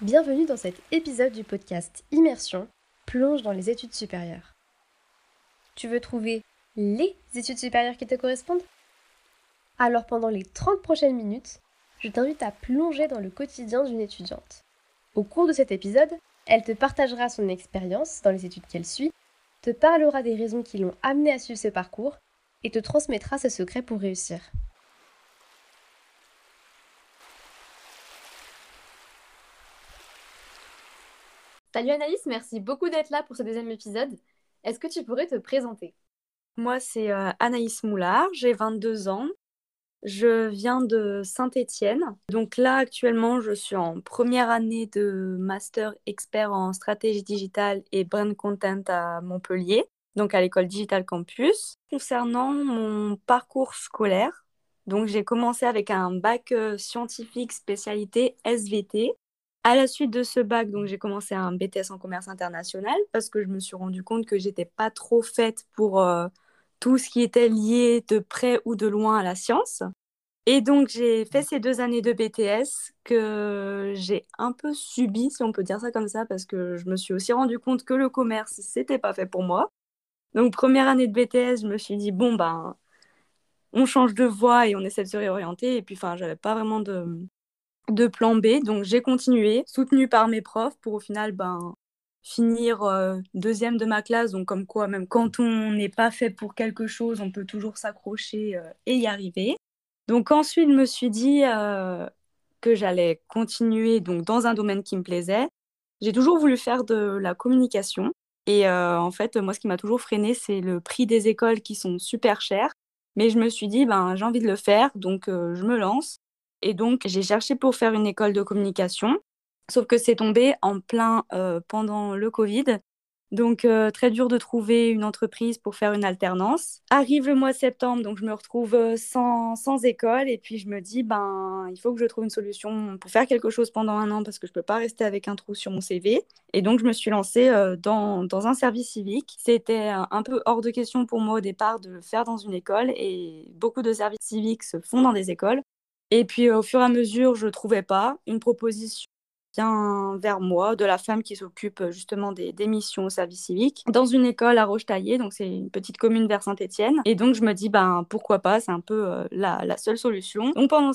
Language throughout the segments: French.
Bienvenue dans cet épisode du podcast Immersion, plonge dans les études supérieures. Tu veux trouver les études supérieures qui te correspondent? Alors pendant les 30 prochaines minutes, je t'invite à plonger dans le quotidien d'une étudiante. Au cours de cet épisode, elle te partagera son expérience dans les études qu'elle suit, te parlera des raisons qui l'ont amenée à suivre ce parcours et te transmettra ses secrets pour réussir. Salut Anaïs, merci beaucoup d'être là pour ce deuxième épisode. Est-ce que tu pourrais te présenter? Moi, c'est euh, Anaïs Moulard, j'ai 22 ans. Je viens de Saint-Étienne. Donc là, actuellement, je suis en première année de master expert en stratégie digitale et brand content à Montpellier, donc à l'école Digital Campus. Concernant mon parcours scolaire, donc j'ai commencé avec un bac euh, scientifique spécialité SVT à la suite de ce bac, donc j'ai commencé un BTS en commerce international parce que je me suis rendu compte que j'étais pas trop faite pour euh, tout ce qui était lié de près ou de loin à la science. Et donc j'ai fait ces deux années de BTS que j'ai un peu subi, si on peut dire ça comme ça, parce que je me suis aussi rendu compte que le commerce, c'était pas fait pour moi. Donc première année de BTS, je me suis dit bon ben on change de voie et on essaie de se réorienter. Et puis enfin j'avais pas vraiment de de plan B. Donc j'ai continué, soutenue par mes profs, pour au final ben, finir euh, deuxième de ma classe. Donc comme quoi, même quand on n'est pas fait pour quelque chose, on peut toujours s'accrocher euh, et y arriver. Donc ensuite, je me suis dit euh, que j'allais continuer donc, dans un domaine qui me plaisait. J'ai toujours voulu faire de la communication. Et en fait, moi, ce qui m'a toujours freiné, c'est le prix des écoles qui sont super chers. Mais je me suis dit, ben, j'ai envie de le faire, donc je me lance. Et donc, j'ai cherché pour faire une école de communication, sauf que c'est tombé en plein euh, pendant le Covid. Donc, euh, très dur de trouver une entreprise pour faire une alternance. Arrive le mois de septembre, donc je me retrouve euh, sans, sans école. Et puis, je me dis, ben, il faut que je trouve une solution pour faire quelque chose pendant un an parce que je ne peux pas rester avec un trou sur mon CV. Et donc, je me suis lancée dans, dans, un service civique. C'était un peu hors de question pour moi au départ de le faire dans une école. Et beaucoup de services civiques se font dans des écoles. Et puis au fur et à mesure, je ne trouvais pas une proposition bien vers moi de la femme qui s'occupe justement des, missions au service civique dans une école à Rochetaillé, donc c'est une petite commune vers Saint-Étienne. Et donc je me dis, ben pourquoi pas, c'est un peu la, la, seule solution. Donc pendant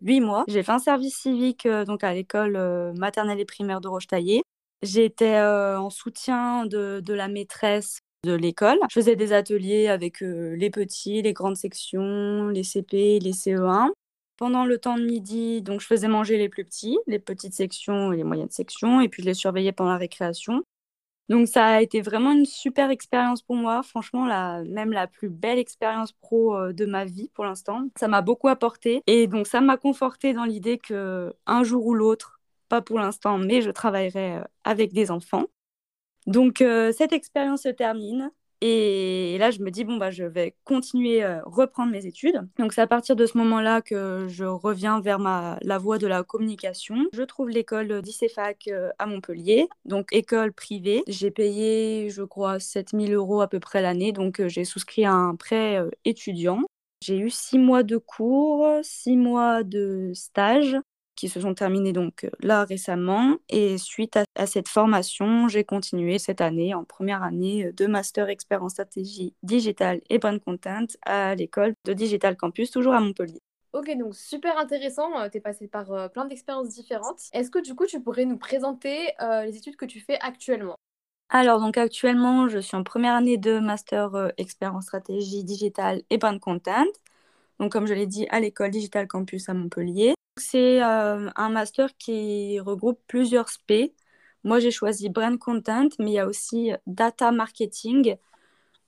huit mois, j'ai fait un service civique donc à l'école maternelle et primaire de Rochetaillé. J'étais en soutien de, la maîtresse de l'école. Je faisais des ateliers avec les petits, les grandes sections, les CP, les CE1 pendant le temps de midi, donc je faisais manger les plus petits, les petites sections et les moyennes sections, et puis je les surveillais pendant la récréation. Donc ça a été vraiment une super expérience pour moi, franchement, la, même la plus belle expérience pro euh, de ma vie pour l'instant. Ça m'a beaucoup apporté, et donc ça m'a conforté dans l'idée que un jour ou l'autre, pas pour l'instant, mais je travaillerai euh, avec des enfants. Donc euh, cette expérience se termine. Et là, je me dis, bon, bah, je vais continuer, euh, reprendre mes études. Donc, c'est à partir de ce moment-là que je reviens vers ma, la voie de la communication. Je trouve l'école d'ICEFAC euh, à Montpellier, donc école privée. J'ai payé, je crois, 7000 euros à peu près l'année, donc euh, j'ai souscrit à un prêt étudiant. J'ai eu six mois de cours, six mois de stage qui se sont terminées donc euh, là récemment. Et suite à, cette formation, j'ai continué cette année en première année euh, de master expert en stratégie digitale et brand content à l'école de Digital Campus, toujours à Montpellier. Ok, donc super intéressant. Euh, tu es passé par plein d'expériences différentes. Est-ce que du coup, tu pourrais nous présenter les études que tu fais actuellement? Alors, donc actuellement, je suis en première année de master expert en stratégie digitale et brand content. Donc, comme je l'ai dit, à l'école Digital Campus à Montpellier. C'est euh, un master qui regroupe plusieurs spé. Moi, j'ai choisi brand content, mais il y a aussi data marketing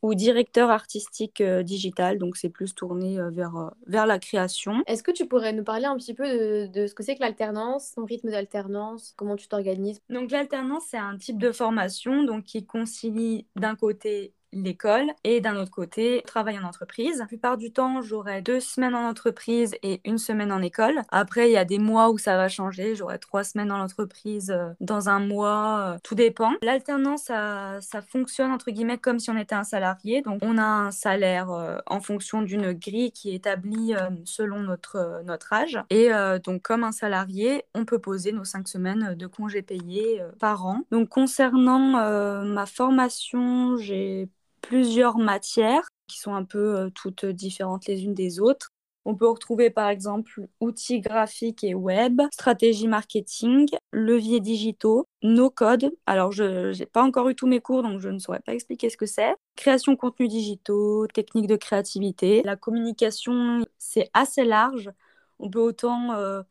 ou directeur artistique euh, digital. Donc, c'est plus tourné euh, vers, vers la création. Est-ce que tu pourrais nous parler un petit peu de, de ce que c'est que l'alternance, ton rythme d'alternance, comment tu t'organises? Donc, l'alternance, c'est un type de formation donc, qui concilie d'un côté l'école et d'un autre côté, travail en entreprise. La plupart du temps, j'aurai deux semaines en entreprise et une semaine en école. Après, il y a des mois où ça va changer. J'aurai trois semaines dans l'entreprise euh, dans un mois. Euh, tout dépend. L'alternance, ça, ça, fonctionne entre guillemets comme si on était un salarié. Donc, on a un salaire euh, en fonction d'une grille qui est établie selon notre, notre âge. Et donc, comme un salarié, on peut poser nos cinq semaines de congés payés par an. Donc, concernant ma formation, j'ai plusieurs matières qui sont un peu euh, toutes différentes les unes des autres. On peut retrouver par exemple outils graphiques et web, stratégie marketing, leviers digitaux, no code. Alors je n'ai pas encore eu tous mes cours donc je ne saurais pas expliquer ce que c'est. Création de contenus digitaux, techniques de créativité. La communication c'est assez large. On peut autant euh,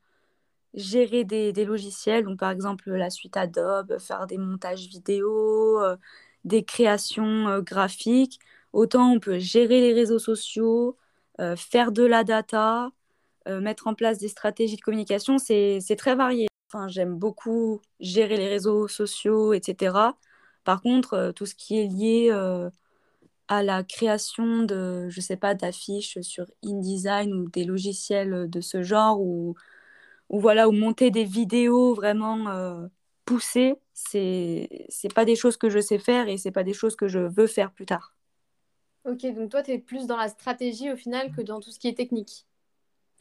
gérer des, logiciels, donc par exemple la suite Adobe, faire des montages vidéo, euh, des créations graphiques Autant on peut gérer les réseaux sociaux, euh, faire de la data, euh, mettre en place des stratégies de communication, c'est très varié. Enfin, J'aime beaucoup gérer les réseaux sociaux, etc. Par contre, euh, tout ce qui est lié à la création de, je sais pas, d'affiches sur InDesign ou des logiciels de ce genre, ou, ou voilà, ou monter des vidéos vraiment poussées, c'est c'est pas des choses que je sais faire et c'est pas des choses que je veux faire plus tard. Ok, donc toi, tu es plus dans la stratégie au final que dans tout ce qui est technique.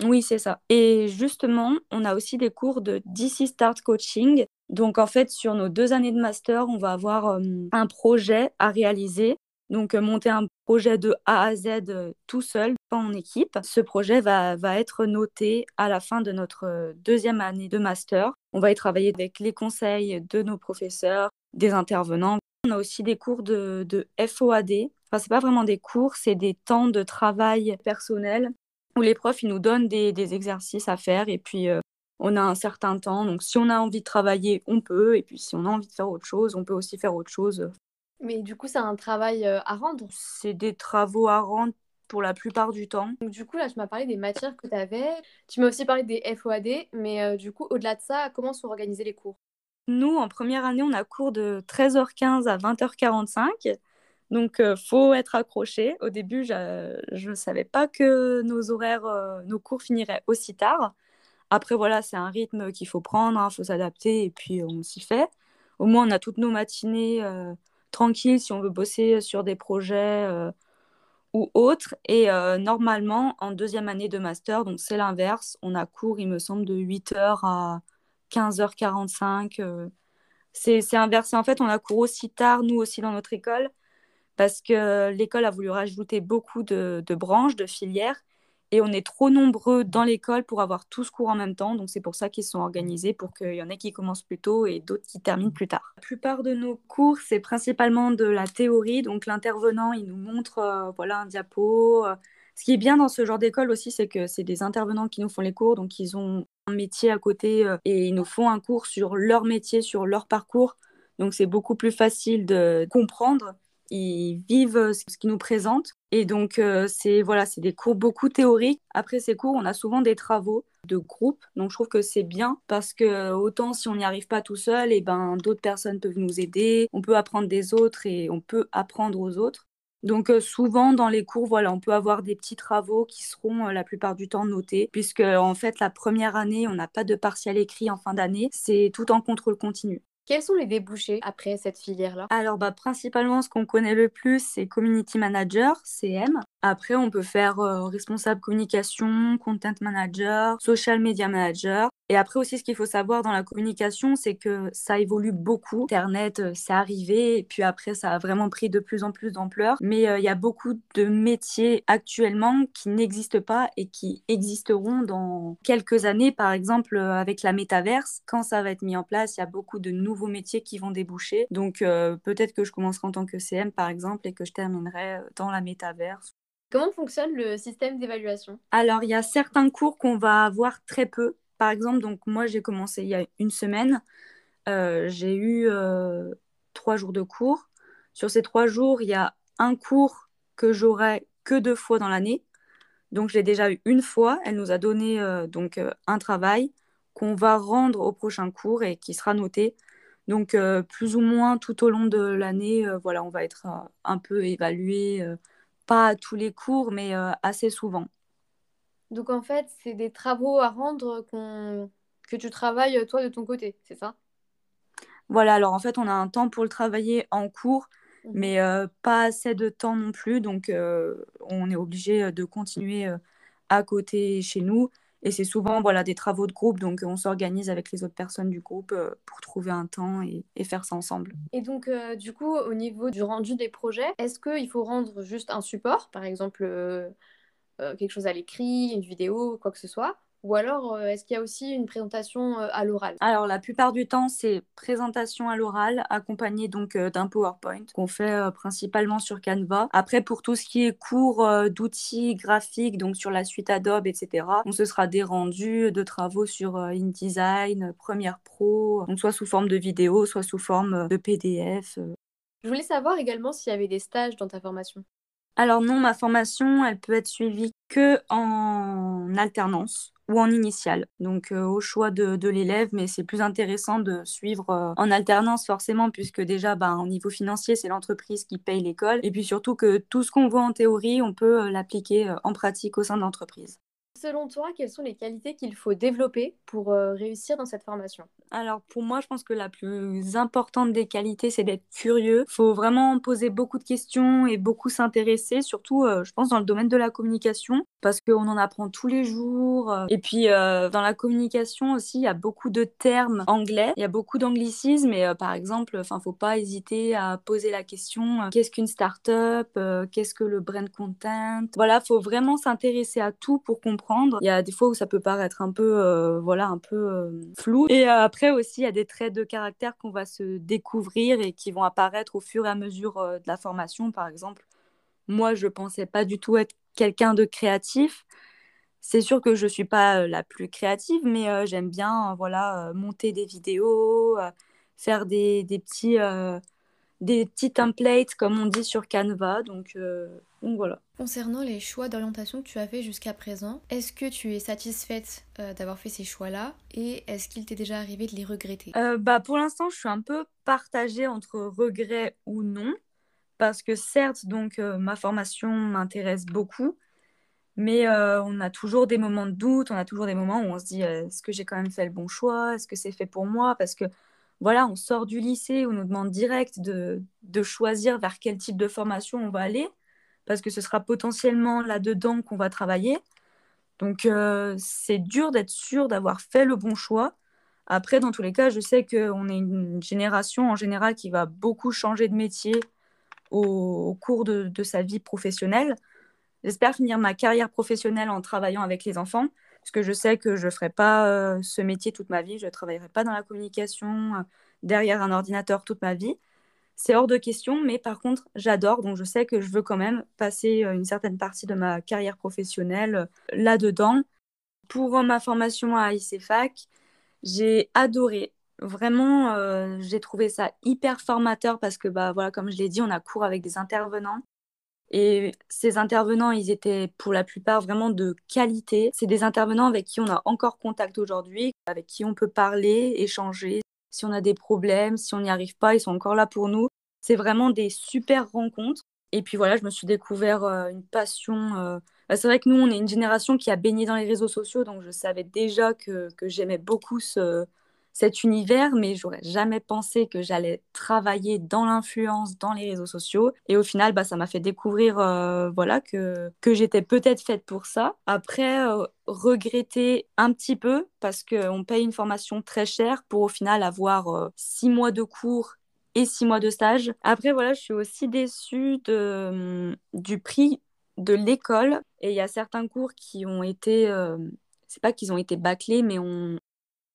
Oui, c'est ça. Et justement, on a aussi des cours de DC Start Coaching. Donc en fait, sur nos deux années de master, on va avoir euh, un projet à réaliser. Donc euh, monter un projet de A à Z euh, tout seul, pas en équipe. Ce projet va, va être noté à la fin de notre deuxième année de master. On va y travailler avec les conseils de nos professeurs, des intervenants. On a aussi des cours de, FOAD, Enfin, c'est pas vraiment des cours, c'est des temps de travail personnel où les profs ils nous donnent des, exercices à faire et puis euh, on a un certain temps. Donc si on a envie de travailler, on peut. Et puis si on a envie de faire autre chose, on peut aussi faire autre chose. Mais du coup, c'est un travail euh, à rendre C'est des travaux à rendre pour la plupart du temps. Donc, du coup, là, tu m'as parlé des matières que tu avais. Tu m'as aussi parlé des FOAD. Mais euh, du coup, au-delà de ça, comment sont organisés les cours? Nous, en première année, on a cours de 13h15 à 20h45. Donc, il euh, faut être accroché. Au début, je ne savais pas que nos horaires, euh, nos cours finiraient aussi tard. Après, voilà, c'est un rythme qu'il faut prendre, il hein, faut s'adapter et puis on s'y fait. Au moins, on a toutes nos matinées euh, tranquilles si on veut bosser sur des projets ou autres. Et normalement, en deuxième année de master, donc c'est l'inverse, on a cours, il me semble, de 8h à 15h45. c'est inversé. En fait, on a cours aussi tard, nous aussi, dans notre école parce que l'école a voulu rajouter beaucoup de, branches, de filières, et on est trop nombreux dans l'école pour avoir tous cours en même temps. Donc c'est pour ça qu'ils sont organisés, pour qu'il y en ait qui commencent plus tôt et d'autres qui terminent plus tard. La plupart de nos cours, c'est principalement de la théorie. Donc l'intervenant, il nous montre euh, voilà, un diapo. Ce qui est bien dans ce genre d'école aussi, c'est que c'est des intervenants qui nous font les cours. Donc ils ont un métier à côté euh, et ils nous font un cours sur leur métier, sur leur parcours. Donc c'est beaucoup plus facile de comprendre ils vivent ce qu'ils nous présentent. Et donc, euh, c'est voilà, c'est des cours beaucoup théoriques. Après ces cours, on a souvent des travaux de groupe. Donc, je trouve que c'est bien parce que autant si on n'y arrive pas tout seul, et eh ben d'autres personnes peuvent nous aider. On peut apprendre des autres et on peut apprendre aux autres. Donc euh, souvent dans les cours, voilà, on peut avoir des petits travaux qui seront euh, la plupart du temps notés, puisque en fait la première année, on n'a pas de partiel écrit en fin d'année, c'est tout en contrôle continu. Quels sont les débouchés après cette filière-là? Alors, bah, principalement, ce qu'on connaît le plus, c'est Community Manager, CM. Après, on peut faire euh, responsable communication, content manager, social media manager. Et après aussi, ce qu'il faut savoir dans la communication, c'est que ça évolue beaucoup. Internet, euh, c'est arrivé, puis après, ça a vraiment pris de plus en plus d'ampleur. Mais euh, il y a beaucoup de métiers actuellement qui n'existent pas et qui existeront dans quelques années. Par exemple, avec la métaverse, quand ça va être mis en place, il y a beaucoup de nouveaux métiers qui vont déboucher. Donc, peut-être que je commencerai en tant que CM, par exemple, et que je terminerai dans la métaverse Comment fonctionne le système d'évaluation? Alors, il y a certains cours qu'on va avoir très peu. Par exemple, donc moi, j'ai commencé il y a une semaine. Euh, j'ai eu euh, trois jours de cours. Sur ces trois jours, il y a un cours que j'aurai que deux fois dans l'année. Donc, je l'ai déjà eu une fois. Elle nous a donné euh, donc un travail qu'on va rendre au prochain cours et qui sera noté. Donc, plus ou moins tout au long de l'année, voilà, on va être un peu évalué, pas à tous les cours, mais assez souvent. Donc, en fait, c'est des travaux à rendre que tu travailles toi de ton côté, c'est ça? Voilà, alors en fait, on a un temps pour le travailler en cours, mmh mais pas assez de temps non plus. Donc, on est obligé de continuer à côté chez nous. Et c'est souvent voilà, des travaux de groupe, donc on s'organise avec les autres personnes du groupe euh, pour trouver un temps et, faire ça ensemble. Et donc, euh, du coup, au niveau du rendu des projets, est-ce qu'il faut rendre juste un support, par exemple euh, quelque chose à l'écrit, une vidéo, quoi que ce soit ou alors, euh, est-ce qu'il y a aussi une présentation euh, à l'oral? Alors, la plupart du temps, c'est présentation à l'oral, accompagnée donc euh, d'un PowerPoint qu'on fait principalement sur Canva. Après, pour tout ce qui est cours d'outils graphiques, donc sur la suite Adobe, etc., on se sera des rendus de travaux sur InDesign, Premiere Pro, donc soit sous forme de vidéo, soit sous forme de PDF. Je voulais savoir également s'il y avait des stages dans ta formation. Alors non, ma formation, elle peut être suivie que en alternance ou en initiale, donc euh, au choix de, l'élève, mais c'est plus intéressant de suivre euh, en alternance forcément, puisque déjà, ben, au niveau financier, c'est l'entreprise qui paye l'école, et puis surtout que tout ce qu'on voit en théorie, on peut euh, l'appliquer en pratique au sein de l'entreprise. Selon toi, quelles sont les qualités qu'il faut développer pour euh, réussir dans cette formation? Alors pour moi, je pense que la plus importante des qualités, c'est d'être curieux. Il faut vraiment poser beaucoup de questions et beaucoup s'intéresser, surtout, euh, je pense, dans le domaine de la communication, parce qu'on en apprend tous les jours. Euh. Et puis dans la communication aussi, il y a beaucoup de termes anglais, il y a beaucoup d'anglicismes, et par exemple, enfin, faut pas hésiter à poser la question qu'est-ce qu'une start-up Qu'est-ce que le brand content? Voilà, faut vraiment s'intéresser à tout pour comprendre il y a des fois où ça peut paraître un peu, euh, voilà, un peu euh, flou. Et euh, après aussi, il y a des traits de caractère qu'on va se découvrir et qui vont apparaître au fur et à mesure de la formation. Par exemple, moi, je pensais pas du tout être quelqu'un de créatif. C'est sûr que je suis pas la plus créative, mais j'aime bien, voilà, monter des vidéos, faire des, des petits des petits templates, comme on dit sur Canva. Donc, euh, donc voilà. Concernant les choix d'orientation que tu as fait jusqu'à présent, est-ce que tu es satisfaite euh, d'avoir fait ces choix-là? Et est-ce qu'il t'est déjà arrivé de les regretter? Euh, bah, Pour l'instant, je suis un peu partagée entre regret ou non. Parce que certes, donc ma formation m'intéresse beaucoup, mais on a toujours des moments de doute, on a toujours des moments où on se dit est-ce que j'ai quand même fait le bon choix? Est-ce que c'est fait pour moi? Parce que voilà, on sort du lycée, on nous demande direct de, choisir vers quel type de formation on va aller, parce que ce sera potentiellement là-dedans qu'on va travailler. Donc euh, c'est dur d'être sûr d'avoir fait le bon choix. Après, dans tous les cas, je sais qu'on est une génération en général qui va beaucoup changer de métier au, cours de, sa vie professionnelle. J'espère finir ma carrière professionnelle en travaillant avec les enfants parce que je sais que je ne ferai pas euh, ce métier toute ma vie, je ne travaillerai pas dans la communication, euh, derrière un ordinateur toute ma vie. C'est hors de question, mais par contre, j'adore, donc je sais que je veux quand même passer euh, une certaine partie de ma carrière professionnelle là-dedans. Pour ma formation à ICFAC, j'ai adoré. Vraiment, j'ai trouvé ça hyper formateur parce que, bah, voilà, comme je l'ai dit, on a cours avec des intervenants et ces intervenants, ils étaient pour la plupart vraiment de qualité. C'est des intervenants avec qui on a encore contact aujourd'hui, avec qui on peut parler, échanger. Si on a des problèmes, si on n'y arrive pas, ils sont encore là pour nous. C'est vraiment des super rencontres. Et puis voilà, je me suis découvert euh, une passion. Euh, bah, c'est vrai que nous, on est une génération qui a baigné dans les réseaux sociaux, donc je savais déjà que, que j'aimais beaucoup ce, cet univers, mais j'aurais jamais pensé que j'allais travailler dans l'influence, dans les réseaux sociaux. Et au final, bah, ça m'a fait découvrir euh, voilà, que, que j'étais peut-être faite pour ça. Après, euh, regretter un petit peu parce qu'on paye une formation très chère pour au final avoir euh, six mois de cours et six mois de stage. Après, voilà, je suis aussi déçue de, hum, du prix de l'école. Et il y a certains cours qui ont été c'est pas qu'ils ont été bâclés, mais on,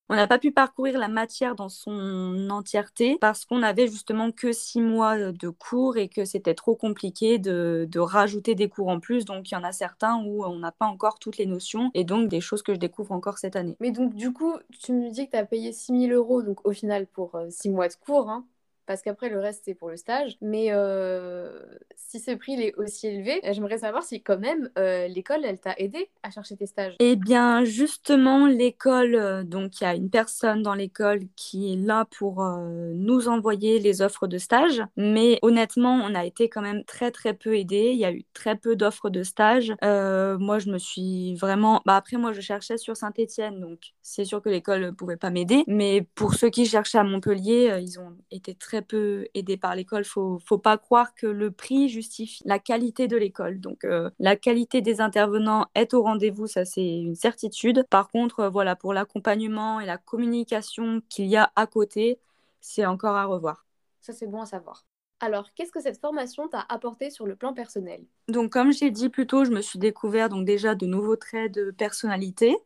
on n'a pas pu parcourir la matière dans son entièreté parce qu'on avait justement que six mois de cours et que c'était trop compliqué de, rajouter des cours en plus. Donc il y en a certains où on n'a pas encore toutes les notions et donc des choses que je découvre encore cette année. Mais donc du coup, tu me dis que tu as payé 6000 euros donc au final pour euh, six mois de cours. Hein. Parce qu'après le reste c'est pour le stage. Mais euh, si ce prix est aussi élevé, j'aimerais savoir si quand même euh, l'école elle t'a aidé à chercher tes stages? Eh bien justement l'école, euh, donc il y a une personne dans l'école qui est là pour nous envoyer les offres de stage. Mais honnêtement on a été quand même très très peu aidé. Il y a eu très peu d'offres de stage. moi je me suis vraiment... Bah, après moi je cherchais sur Saint-Étienne donc c'est sûr que l'école ne pouvait pas m'aider. Mais pour ceux qui cherchaient à Montpellier, ils ont été très peu aidé par l'école. Faut, faut pas croire que le prix justifie la qualité de l'école. Donc, euh, la qualité des intervenants est au rendez-vous, ça c'est une certitude. Par contre, euh, voilà, pour l'accompagnement et la communication qu'il y a à côté, c'est encore à revoir. Ça c'est bon à savoir. Alors, qu'est-ce que cette formation t'a apporté sur le plan personnel? Donc, comme j'ai dit plus tôt, je me suis découvert donc déjà de nouveaux traits de personnalité.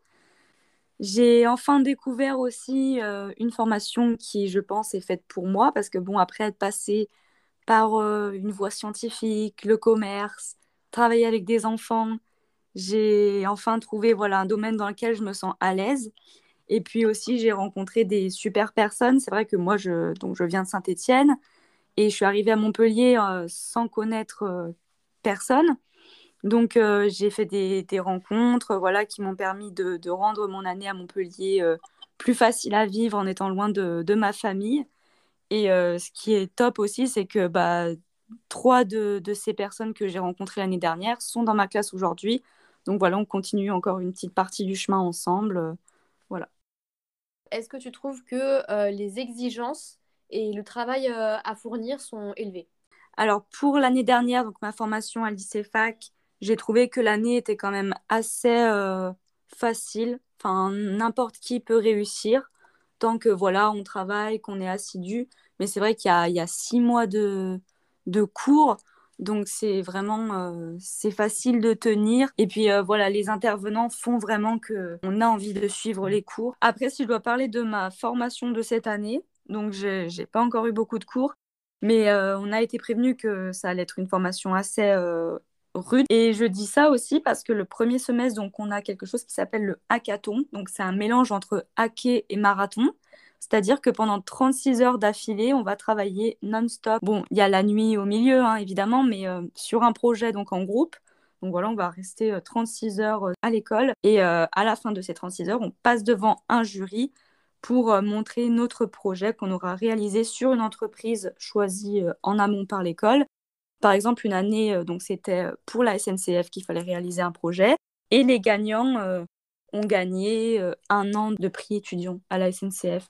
J'ai enfin découvert aussi euh, une formation qui, je pense, est faite pour moi, parce que bon, après être passé par euh, une voie scientifique, le commerce, travailler avec des enfants, j'ai enfin trouvé voilà, un domaine dans lequel je me sens à l'aise. Et puis aussi, j'ai rencontré des super personnes. C'est vrai que moi, je, donc, je viens de Saint-Étienne et je suis arrivée à Montpellier euh, sans connaître personne. Donc euh, j'ai fait des, rencontres voilà, qui m'ont permis de, rendre mon année à Montpellier euh, plus facile à vivre en étant loin de, ma famille. Et euh, ce qui est top aussi, c'est que bah, trois de, ces personnes que j'ai rencontrées l'année dernière sont dans ma classe aujourd'hui. Donc voilà, on continue encore une petite partie du chemin ensemble. voilà. Est-ce que tu trouves que les exigences et le travail à fournir sont élevés? Alors pour l'année dernière, donc ma formation à lycée fac, j'ai trouvé que l'année était quand même assez euh, facile. Enfin, n'importe qui peut réussir tant que voilà, on travaille, qu'on est assidu. Mais c'est vrai qu'il y, a, six mois de, de cours. Donc c'est vraiment euh, c'est facile de tenir et puis euh, voilà les intervenants font vraiment que on a envie de suivre les cours. Après si je dois parler de ma formation de cette année, donc j'ai pas encore eu beaucoup de cours, mais on a été prévenu que ça allait être une formation assez rude. Et je dis ça aussi parce que le premier semestre, donc, on a quelque chose qui s'appelle le hackathon. Donc, c'est un mélange entre hacker et marathon. C'est-à-dire que pendant 36 heures d'affilée, on va travailler non-stop. Bon, il y a la nuit au milieu, hein, évidemment, mais euh, sur un projet, donc en groupe. Donc voilà, on va rester 36 euh, heures euh, à l'école. Et à la fin de ces 36 heures, on passe devant un jury pour montrer notre projet qu'on aura réalisé sur une entreprise choisie en amont par l'école par exemple, une année, euh, donc c'était euh, pour la SNCF qu'il fallait réaliser un projet, et les gagnants euh, ont gagné un an de prix étudiant à la SNCF.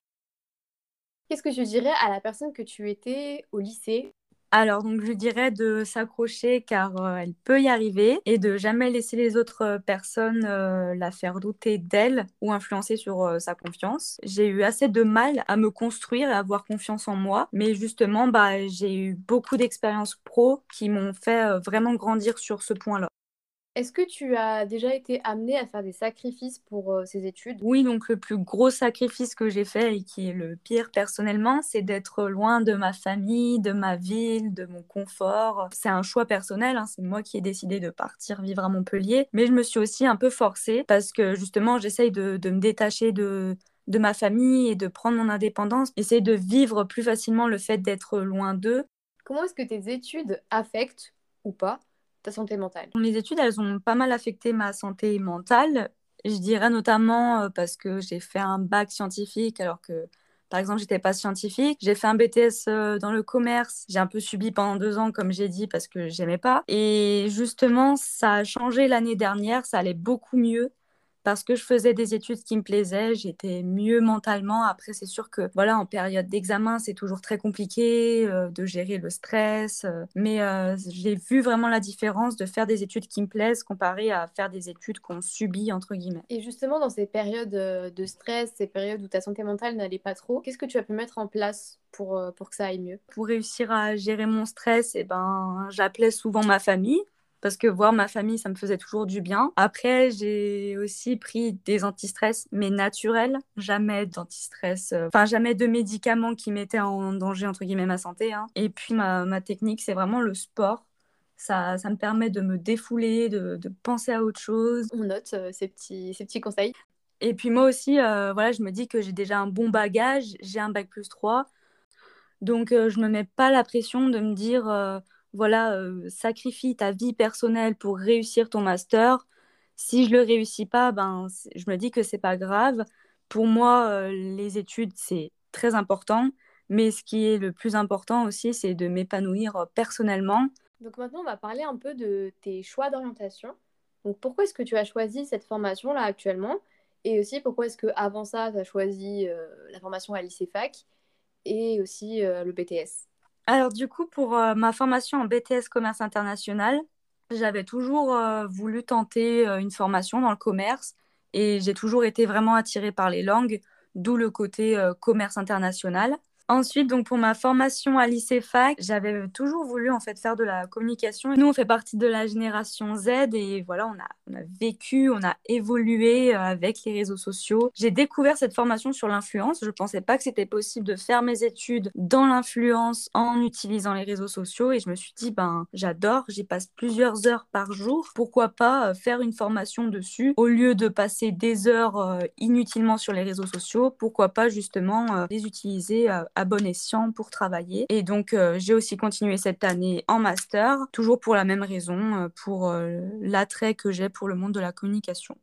Qu'est-ce que tu dirais à la personne que tu étais au lycée? Alors, donc, je dirais de s'accrocher car euh, elle peut y arriver et de jamais laisser les autres euh, personnes euh, la faire douter d'elle ou influencer sur sa confiance. J'ai eu assez de mal à me construire et avoir confiance en moi, mais justement, bah, j'ai eu beaucoup d'expériences pro qui m'ont fait vraiment grandir sur ce point-là. Est-ce que tu as déjà été amené à faire des sacrifices pour euh, ces études? Oui, donc le plus gros sacrifice que j'ai fait et qui est le pire personnellement, c'est d'être loin de ma famille, de ma ville, de mon confort. C'est un choix personnel, hein, c'est moi qui ai décidé de partir vivre à Montpellier, mais je me suis aussi un peu forcée parce que justement j'essaye de, me détacher de, de ma famille et de prendre mon indépendance, essayer de vivre plus facilement le fait d'être loin d'eux. Comment est-ce que tes études affectent ou pas santé mentale Mes études, elles ont pas mal affecté ma santé mentale. Je dirais notamment euh, parce que j'ai fait un bac scientifique alors que, par exemple, j'étais pas scientifique. J'ai fait un BTS euh, dans le commerce. J'ai un peu subi pendant deux ans, comme j'ai dit, parce que j'aimais pas. Et justement, ça a changé l'année dernière. Ça allait beaucoup mieux parce que je faisais des études qui me plaisaient, j'étais mieux mentalement. Après, c'est sûr que voilà, en période d'examen, c'est toujours très compliqué euh, de gérer le stress, euh, mais euh, j'ai vu vraiment la différence de faire des études qui me plaisent comparé à faire des études qu'on subit entre guillemets. Et justement, dans ces périodes de stress, ces périodes où ta santé mentale n'allait pas trop, qu'est-ce que tu as pu mettre en place pour, pour que ça aille mieux? Pour réussir à gérer mon stress, et eh ben, j'appelais souvent ma famille parce que voir ma famille, ça me faisait toujours du bien. Après, j'ai aussi pris des antistress, mais naturels, jamais d'antistress, euh, enfin jamais de médicaments qui mettaient en danger, entre guillemets, ma santé. Hein. Et puis ma, ma technique, c'est vraiment le sport. Ça, ça, me permet de me défouler, de, de penser à autre chose. On note euh, ces, petits, ces petits conseils. Et puis moi aussi, euh, voilà, je me dis que j'ai déjà un bon bagage, j'ai un bac plus 3. Donc, je ne me mets pas la pression de me dire, voilà, sacrifie ta vie personnelle pour réussir ton master. Si je le réussis pas, ben, je me dis que c'est pas grave. Pour moi, les études, c'est très important. Mais ce qui est le plus important aussi, c'est de m'épanouir personnellement. Donc maintenant, on va parler un peu de tes choix d'orientation. Donc pourquoi est-ce que tu as choisi cette formation-là actuellement? Et aussi pourquoi est-ce qu'avant ça, tu as choisi euh, la formation à lycée fac et aussi euh, le BTS Alors du coup, pour euh, ma formation en BTS commerce international, j'avais toujours voulu tenter une formation dans le commerce et j'ai toujours été vraiment attirée par les langues, d'où le côté commerce international. Ensuite, donc pour ma formation à lycée fac, j'avais toujours voulu en fait faire de la communication. Nous, on fait partie de la génération Z et voilà, on a, on a vécu, on a évolué euh, avec les réseaux sociaux. J'ai découvert cette formation sur l'influence. Je pensais pas que c'était possible de faire mes études dans l'influence en utilisant les réseaux sociaux et je me suis dit ben j'adore, j'y passe plusieurs heures par jour. Pourquoi pas euh, faire une formation dessus au lieu de passer des heures euh, inutilement sur les réseaux sociaux? Pourquoi pas justement les utiliser à bon escient pour travailler. Et donc, euh, j'ai aussi continué cette année en master, toujours pour la même raison, euh, pour euh, l'attrait que j'ai pour le monde de la communication.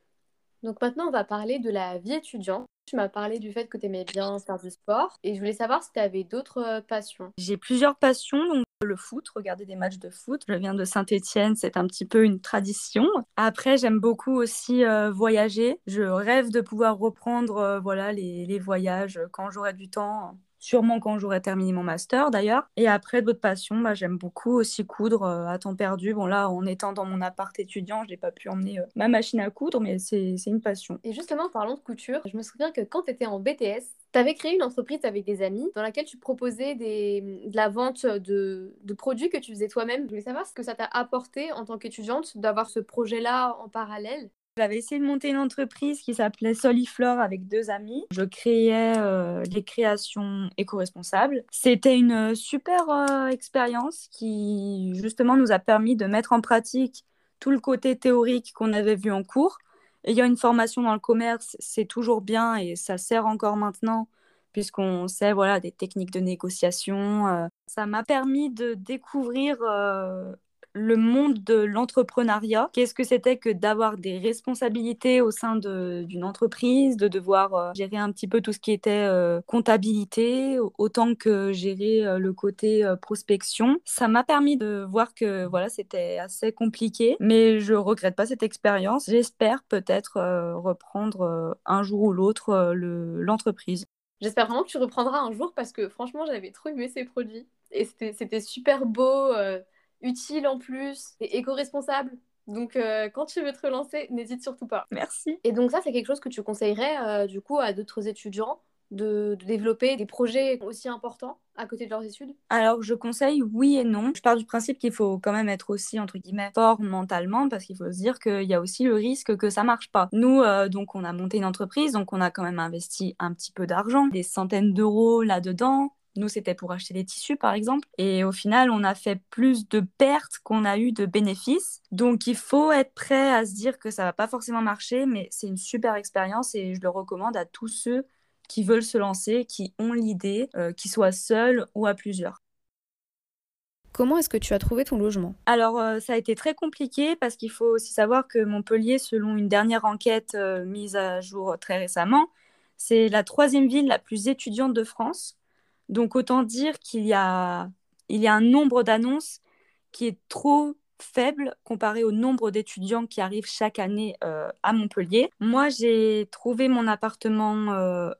Donc maintenant, on va parler de la vie étudiante. Tu m'as parlé du fait que tu aimais bien faire du sport et je voulais savoir si tu avais d'autres passions. J'ai plusieurs passions, donc le foot, regarder des matchs de foot. Je viens de Saint-Étienne, c'est un petit peu une tradition. Après, j'aime beaucoup aussi voyager. Je rêve de pouvoir reprendre voilà les, les voyages quand j'aurai du temps sûrement quand j'aurai terminé mon master d'ailleurs. Et après, d'autres passions, bah, j'aime beaucoup aussi coudre euh, à temps perdu. Bon, là, en étant dans mon appart étudiant, je n'ai pas pu emmener euh, ma machine à coudre, mais c'est une passion. Et justement, parlons de couture, je me souviens que quand tu étais en BTS, tu avais créé une entreprise avec des amis dans laquelle tu proposais des, de la vente de, de produits que tu faisais toi-même. Je voulais savoir ce que ça t'a apporté en tant qu'étudiante d'avoir ce projet-là en parallèle. J'avais essayé de monter une entreprise qui s'appelait Soliflore avec deux amis. Je créais euh, des créations éco-responsables. C'était une super euh, expérience qui justement nous a permis de mettre en pratique tout le côté théorique qu'on avait vu en cours. Et il y a une formation dans le commerce, c'est toujours bien et ça sert encore maintenant puisqu'on sait voilà des techniques de négociation. Euh. ça m'a permis de découvrir le monde de l'entrepreneuriat. Qu'est-ce que c'était que d'avoir des responsabilités au sein d'une entreprise, de devoir euh, gérer un petit peu tout ce qui était euh, comptabilité, autant que gérer euh, le côté prospection. Ça m'a permis de voir que voilà, c'était assez compliqué, mais je regrette pas cette expérience. J'espère peut-être reprendre un jour ou l'autre l'entreprise. J'espère vraiment que tu reprendras un jour parce que franchement, j'avais trop aimé ces produits et c'était super beau utile en plus et éco-responsable. Donc, euh, quand tu veux te relancer, n'hésite surtout pas. Merci. Et donc, ça, c'est quelque chose que tu conseillerais euh, du coup à d'autres étudiants de, développer des projets aussi importants à côté de leurs études? Alors, je conseille oui et non. Je pars du principe qu'il faut quand même être aussi, entre guillemets, fort mentalement parce qu'il faut se dire qu'il y a aussi le risque que ça marche pas. Nous, euh, donc, on a monté une entreprise, donc on a quand même investi un petit peu d'argent, des centaines d'euros là-dedans. Nous, c'était pour acheter des tissus, par exemple. Et au final, on a fait plus de pertes qu'on a eu de bénéfices. Donc, il faut être prêt à se dire que ça va pas forcément marcher, mais c'est une super expérience et je le recommande à tous ceux qui veulent se lancer, qui ont l'idée, euh, qu'ils soient seuls ou à plusieurs. Comment est-ce que tu as trouvé ton logement? Alors, euh, ça a été très compliqué parce qu'il faut aussi savoir que Montpellier, selon une dernière enquête euh, mise à jour très récemment, c'est la troisième ville la plus étudiante de France. Donc autant dire qu'il y a, il y a un nombre d'annonces qui est trop faible comparé au nombre d'étudiants qui arrivent chaque année euh, à Montpellier. Moi, j'ai trouvé mon appartement euh,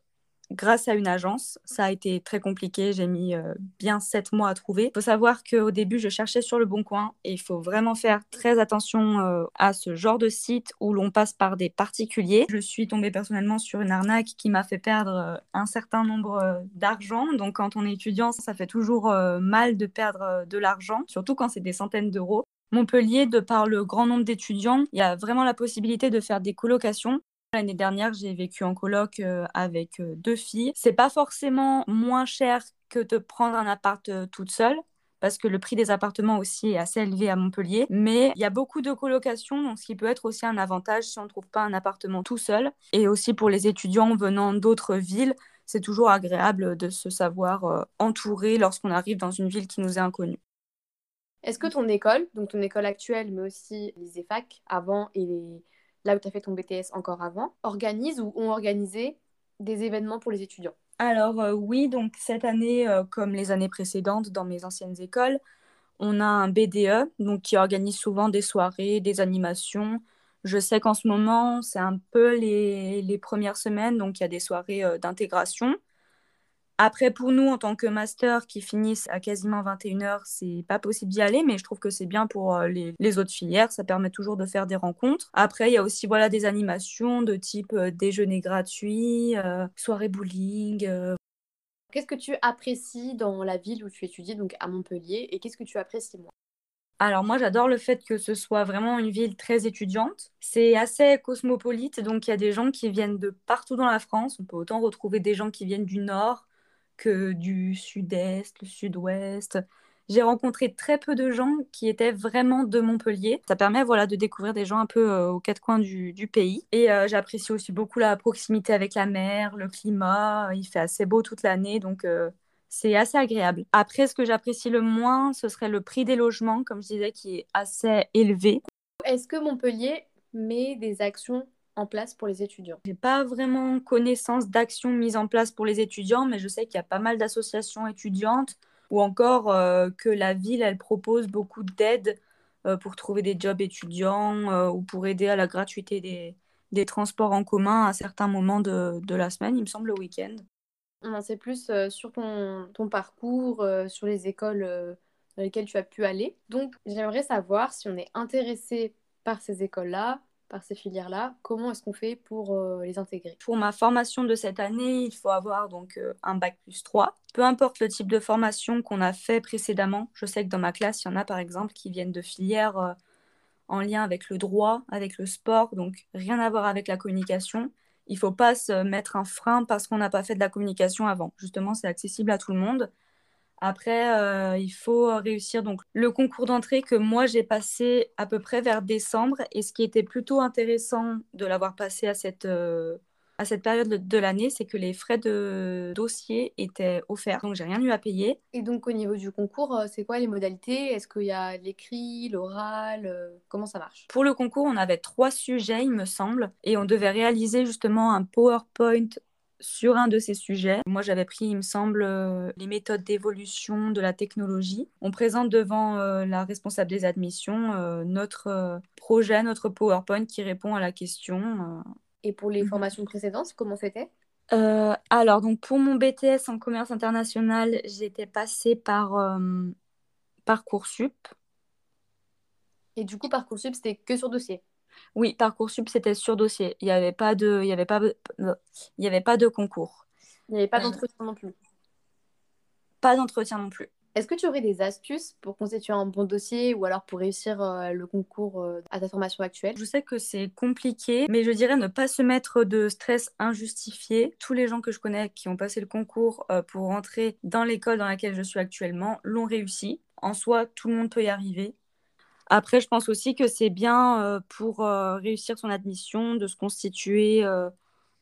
grâce à une agence. Ça a été très compliqué, j'ai mis euh, bien sept mois à trouver. Il faut savoir qu'au début, je cherchais sur le bon coin et il faut vraiment faire très attention euh, à ce genre de site où l'on passe par des particuliers. Je suis tombée personnellement sur une arnaque qui m'a fait perdre euh, un certain nombre d'argent. Donc quand on est étudiant, ça fait toujours mal de perdre de l'argent, surtout quand c'est des centaines d'euros. Montpellier, de par le grand nombre d'étudiants, il y a vraiment la possibilité de faire des colocations. L'année dernière, j'ai vécu en coloc euh, avec euh, deux filles. C'est pas forcément moins cher que de prendre un appart euh, toute seule parce que le prix des appartements aussi est assez élevé à Montpellier. Mais il y a beaucoup de colocations, donc ce qui peut être aussi un avantage si on ne trouve pas un appartement tout seul. Et aussi pour les étudiants venant d'autres villes, c'est toujours agréable de se savoir entouré lorsqu'on arrive dans une ville qui nous est inconnue. Est-ce que ton école, donc ton école actuelle, mais aussi les EFAC avant et les... là où tu as fait ton BTS encore avant, organisent ou ont organisé des événements pour les étudiants? Alors oui, donc cette année, comme les années précédentes dans mes anciennes écoles, on a un BDE donc qui organise souvent des soirées, des animations. Je sais qu'en ce moment, c'est un peu les, les, premières semaines, donc il y a des soirées d'intégration. Après, pour nous, en tant que master qui finissent à quasiment 21h, c'est pas possible d'y aller, mais je trouve que c'est bien pour euh, les, autres filières. Ça permet toujours de faire des rencontres. Après, il y a aussi voilà, des animations de type euh, déjeuner gratuit, euh, soirée bowling. Qu'est-ce que tu apprécies dans la ville où tu étudies, donc à Montpellier, et qu'est-ce que tu apprécies moi alors moi j'adore le fait que ce soit vraiment une ville très étudiante. C'est assez cosmopolite, donc il y a des gens qui viennent de partout dans la France. On peut autant retrouver des gens qui viennent du nord, que du sud-est, le sud-ouest. J'ai rencontré très peu de gens qui étaient vraiment de Montpellier. Ça permet voilà, de découvrir des gens un peu euh, aux quatre coins du, pays. Et euh, j'apprécie aussi beaucoup la proximité avec la mer, le climat. Il fait assez beau toute l'année, donc euh, c'est assez agréable. Après, ce que j'apprécie le moins, ce serait le prix des logements, comme je disais, qui est assez élevé. Est-ce que Montpellier met des actions en place pour les étudiants J'ai pas vraiment connaissance d'actions mises en place pour les étudiants, mais je sais qu'il y a pas mal d'associations étudiantes ou encore euh, que la ville, elle propose beaucoup d'aides euh, pour trouver des jobs étudiants euh, ou pour aider à la gratuité des, des, transports en commun à certains moments de, de la semaine, il me semble le week-end. On en sait plus sur ton, ton parcours, sur les écoles dans lesquelles tu as pu aller. Donc j'aimerais savoir si on est intéressé par ces écoles-là, par ces filières-là, comment est-ce qu'on fait pour euh, les intégrer? Pour ma formation de cette année, il faut avoir donc euh, un bac plus 3. Peu importe le type de formation qu'on a fait précédemment, je sais que dans ma classe, il y en a par exemple qui viennent de filières euh, en lien avec le droit, avec le sport, donc rien à voir avec la communication. Il ne faut pas se mettre un frein parce qu'on n'a pas fait de la communication avant. Justement, c'est accessible à tout le monde. Après, euh, il faut réussir donc le concours d'entrée que moi j'ai passé à peu près vers décembre. Et ce qui était plutôt intéressant de l'avoir passé à cette, euh, à cette période de l'année, c'est que les frais de dossier étaient offerts. Donc j'ai rien eu à payer. Et donc au niveau du concours, euh, c'est quoi les modalités? Est-ce qu'il y a l'écrit, l'oral Comment ça marche? Pour le concours, on avait trois sujets, il me semble. Et on devait réaliser justement un PowerPoint sur un de ces sujets. Moi, j'avais pris, il me semble, euh, les méthodes d'évolution de la technologie. On présente devant euh, la responsable des admissions euh, notre projet, notre PowerPoint qui répond à la question. Et pour les mhm. formations précédentes, comment c'était? Alors, donc pour mon BTS en commerce international, j'étais passée par Parcoursup. Et du coup, Parcoursup, c'était que sur dossier? Oui, Parcoursup, c'était sur dossier. Il n'y avait, pas de... il y avait, pas... il y avait pas de concours. Il n'y avait pas d'entretien non plus. Pas d'entretien non plus. Est-ce que tu aurais des astuces pour constituer un bon dossier ou alors pour réussir euh, le concours euh, à ta formation actuelle? Je sais que c'est compliqué, mais je dirais ne pas se mettre de stress injustifié. Tous les gens que je connais qui ont passé le concours euh, pour rentrer dans l'école dans laquelle je suis actuellement l'ont réussi. En soi, tout le monde peut y arriver. Après, je pense aussi que c'est bien pour réussir son admission de se constituer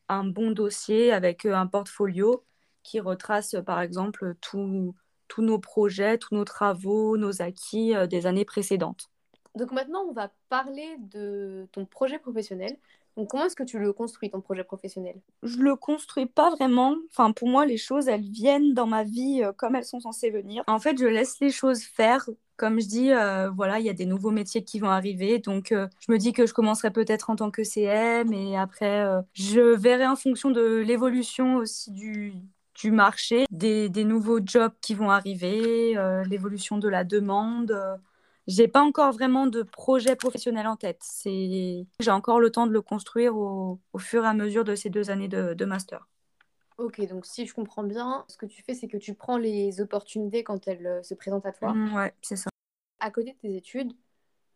un bon dossier avec un portfolio qui retrace, par exemple, tous nos projets, tous nos travaux, nos acquis des années précédentes. Donc maintenant, on va parler de ton projet professionnel. Donc comment est-ce que tu le construis, ton projet professionnel? Je le construis pas vraiment. Enfin, pour moi, les choses, elles viennent dans ma vie comme elles sont censées venir. En fait, je laisse les choses faire comme je dis, euh, voilà, il y a des nouveaux métiers qui vont arriver. Donc, euh, je me dis que je commencerai peut-être en tant que CM et après, euh, je verrai en fonction de l'évolution aussi du, du marché, des, des, nouveaux jobs qui vont arriver, l'évolution de la demande. J'ai pas encore vraiment de projet professionnel en tête. C'est... J'ai encore le temps de le construire au, au, fur et à mesure de ces deux années de, de master. Ok, donc si je comprends bien, ce que tu fais, c'est que tu prends les opportunités quand elles se présentent à toi. Mmh, ouais, c'est ça à côté de tes études,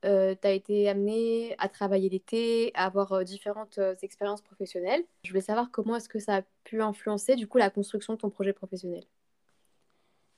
euh, tu as été amené à travailler l'été, à avoir euh, différentes euh, expériences professionnelles. Je voulais savoir comment est-ce que ça a pu influencer du coup la construction de ton projet professionnel.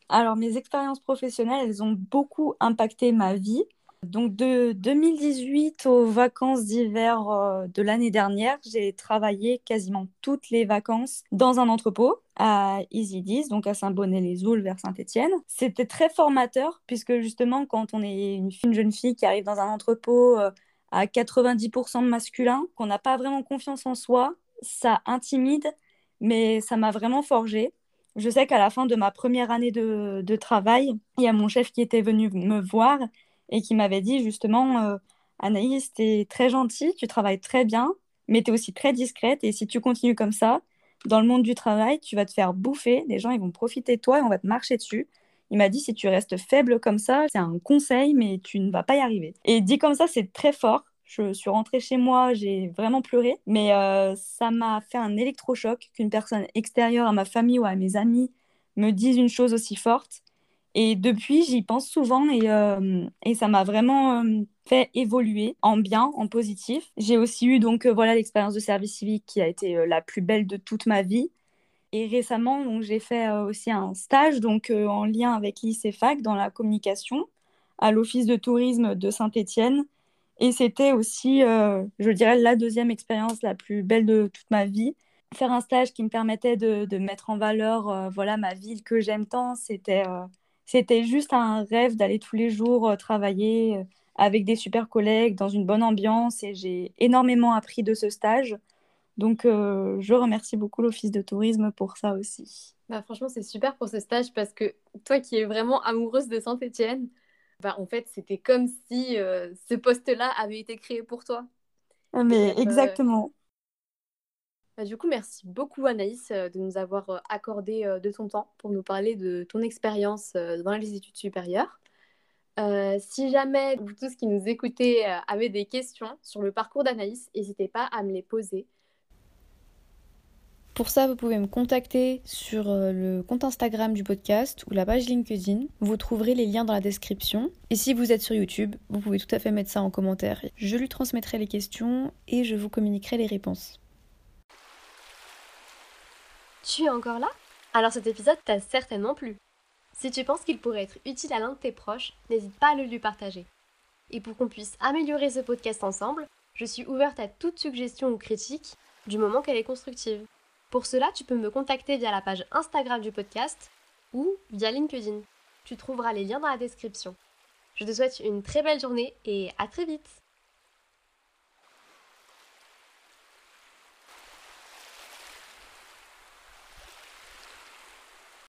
Alors mes expériences professionnelles, elles ont beaucoup impacté ma vie. Donc de 2018 aux vacances d'hiver euh, de l'année dernière, j'ai travaillé quasiment toutes les vacances dans un entrepôt à Easy donc à Saint-Bonnet-les-Oules vers Saint-Étienne. C'était très formateur puisque justement quand on est une, jeune fille qui arrive dans un entrepôt euh, à 90% de masculin, qu'on n'a pas vraiment confiance en soi, ça intimide, mais ça m'a vraiment forgé. Je sais qu'à la fin de ma première année de, travail, il y a mon chef qui était venu me voir et qui m'avait dit justement euh, Anaïs, tu es très gentille, tu travailles très bien, mais tu es aussi très discrète et si tu continues comme ça, dans le monde du travail, tu vas te faire bouffer, les gens ils vont profiter de toi et on va te marcher dessus. Il m'a dit si tu restes faible comme ça, c'est un conseil, mais tu ne vas pas y arriver. Et dit comme ça, c'est très fort. Je suis rentrée chez moi, j'ai vraiment pleuré, mais euh, ça m'a fait un électrochoc qu'une personne extérieure à ma famille ou à mes amis me dise une chose aussi forte. Et depuis, j'y pense souvent et, euh, et ça m'a vraiment euh, fait évoluer en bien, en positif. J'ai aussi eu donc voilà l'expérience de service civique qui a été la plus belle de toute ma vie. Et récemment, j'ai fait aussi un stage donc en lien avec l'ICEFAC dans la communication à l'office de tourisme de Saint-Étienne. Et c'était aussi, je dirais, la deuxième expérience la plus belle de toute ma vie faire un stage qui me permettait de, mettre en valeur voilà ma ville que j'aime tant c'était c'était juste un rêve d'aller tous les jours euh, travailler euh, avec des super collègues dans une bonne ambiance et j'ai énormément appris de ce stage. Donc, euh, je remercie beaucoup l'Office de tourisme pour ça aussi. Bah, franchement, c'est super pour ce stage parce que toi qui es vraiment amoureuse de Saint-Étienne, bah, en fait, c'était comme si ce poste-là avait été créé pour toi. Ah, mais exactement. Bah, du coup, merci beaucoup Anaïs euh, de nous avoir euh, accordé euh, de ton temps pour nous parler de ton expérience dans les études supérieures. si jamais vous tous qui nous écoutez avez des questions sur le parcours d'Anaïs, n'hésitez pas à me les poser. Pour ça, vous pouvez me contacter sur le compte Instagram du podcast ou la page LinkedIn. Vous trouverez les liens dans la description. Et si vous êtes sur YouTube, vous pouvez tout à fait mettre ça en commentaire. Je lui transmettrai les questions et je vous communiquerai les réponses. Tu es encore là? Alors cet épisode t'a certainement plu. Si tu penses qu'il pourrait être utile à l'un de tes proches, n'hésite pas à le lui partager. Et pour qu'on puisse améliorer ce podcast ensemble, je suis ouverte à toute suggestion ou critique, du moment qu'elle est constructive. Pour cela, tu peux me contacter via la page Instagram du podcast ou via LinkedIn. Tu trouveras les liens dans la description. Je te souhaite une très belle journée et à très vite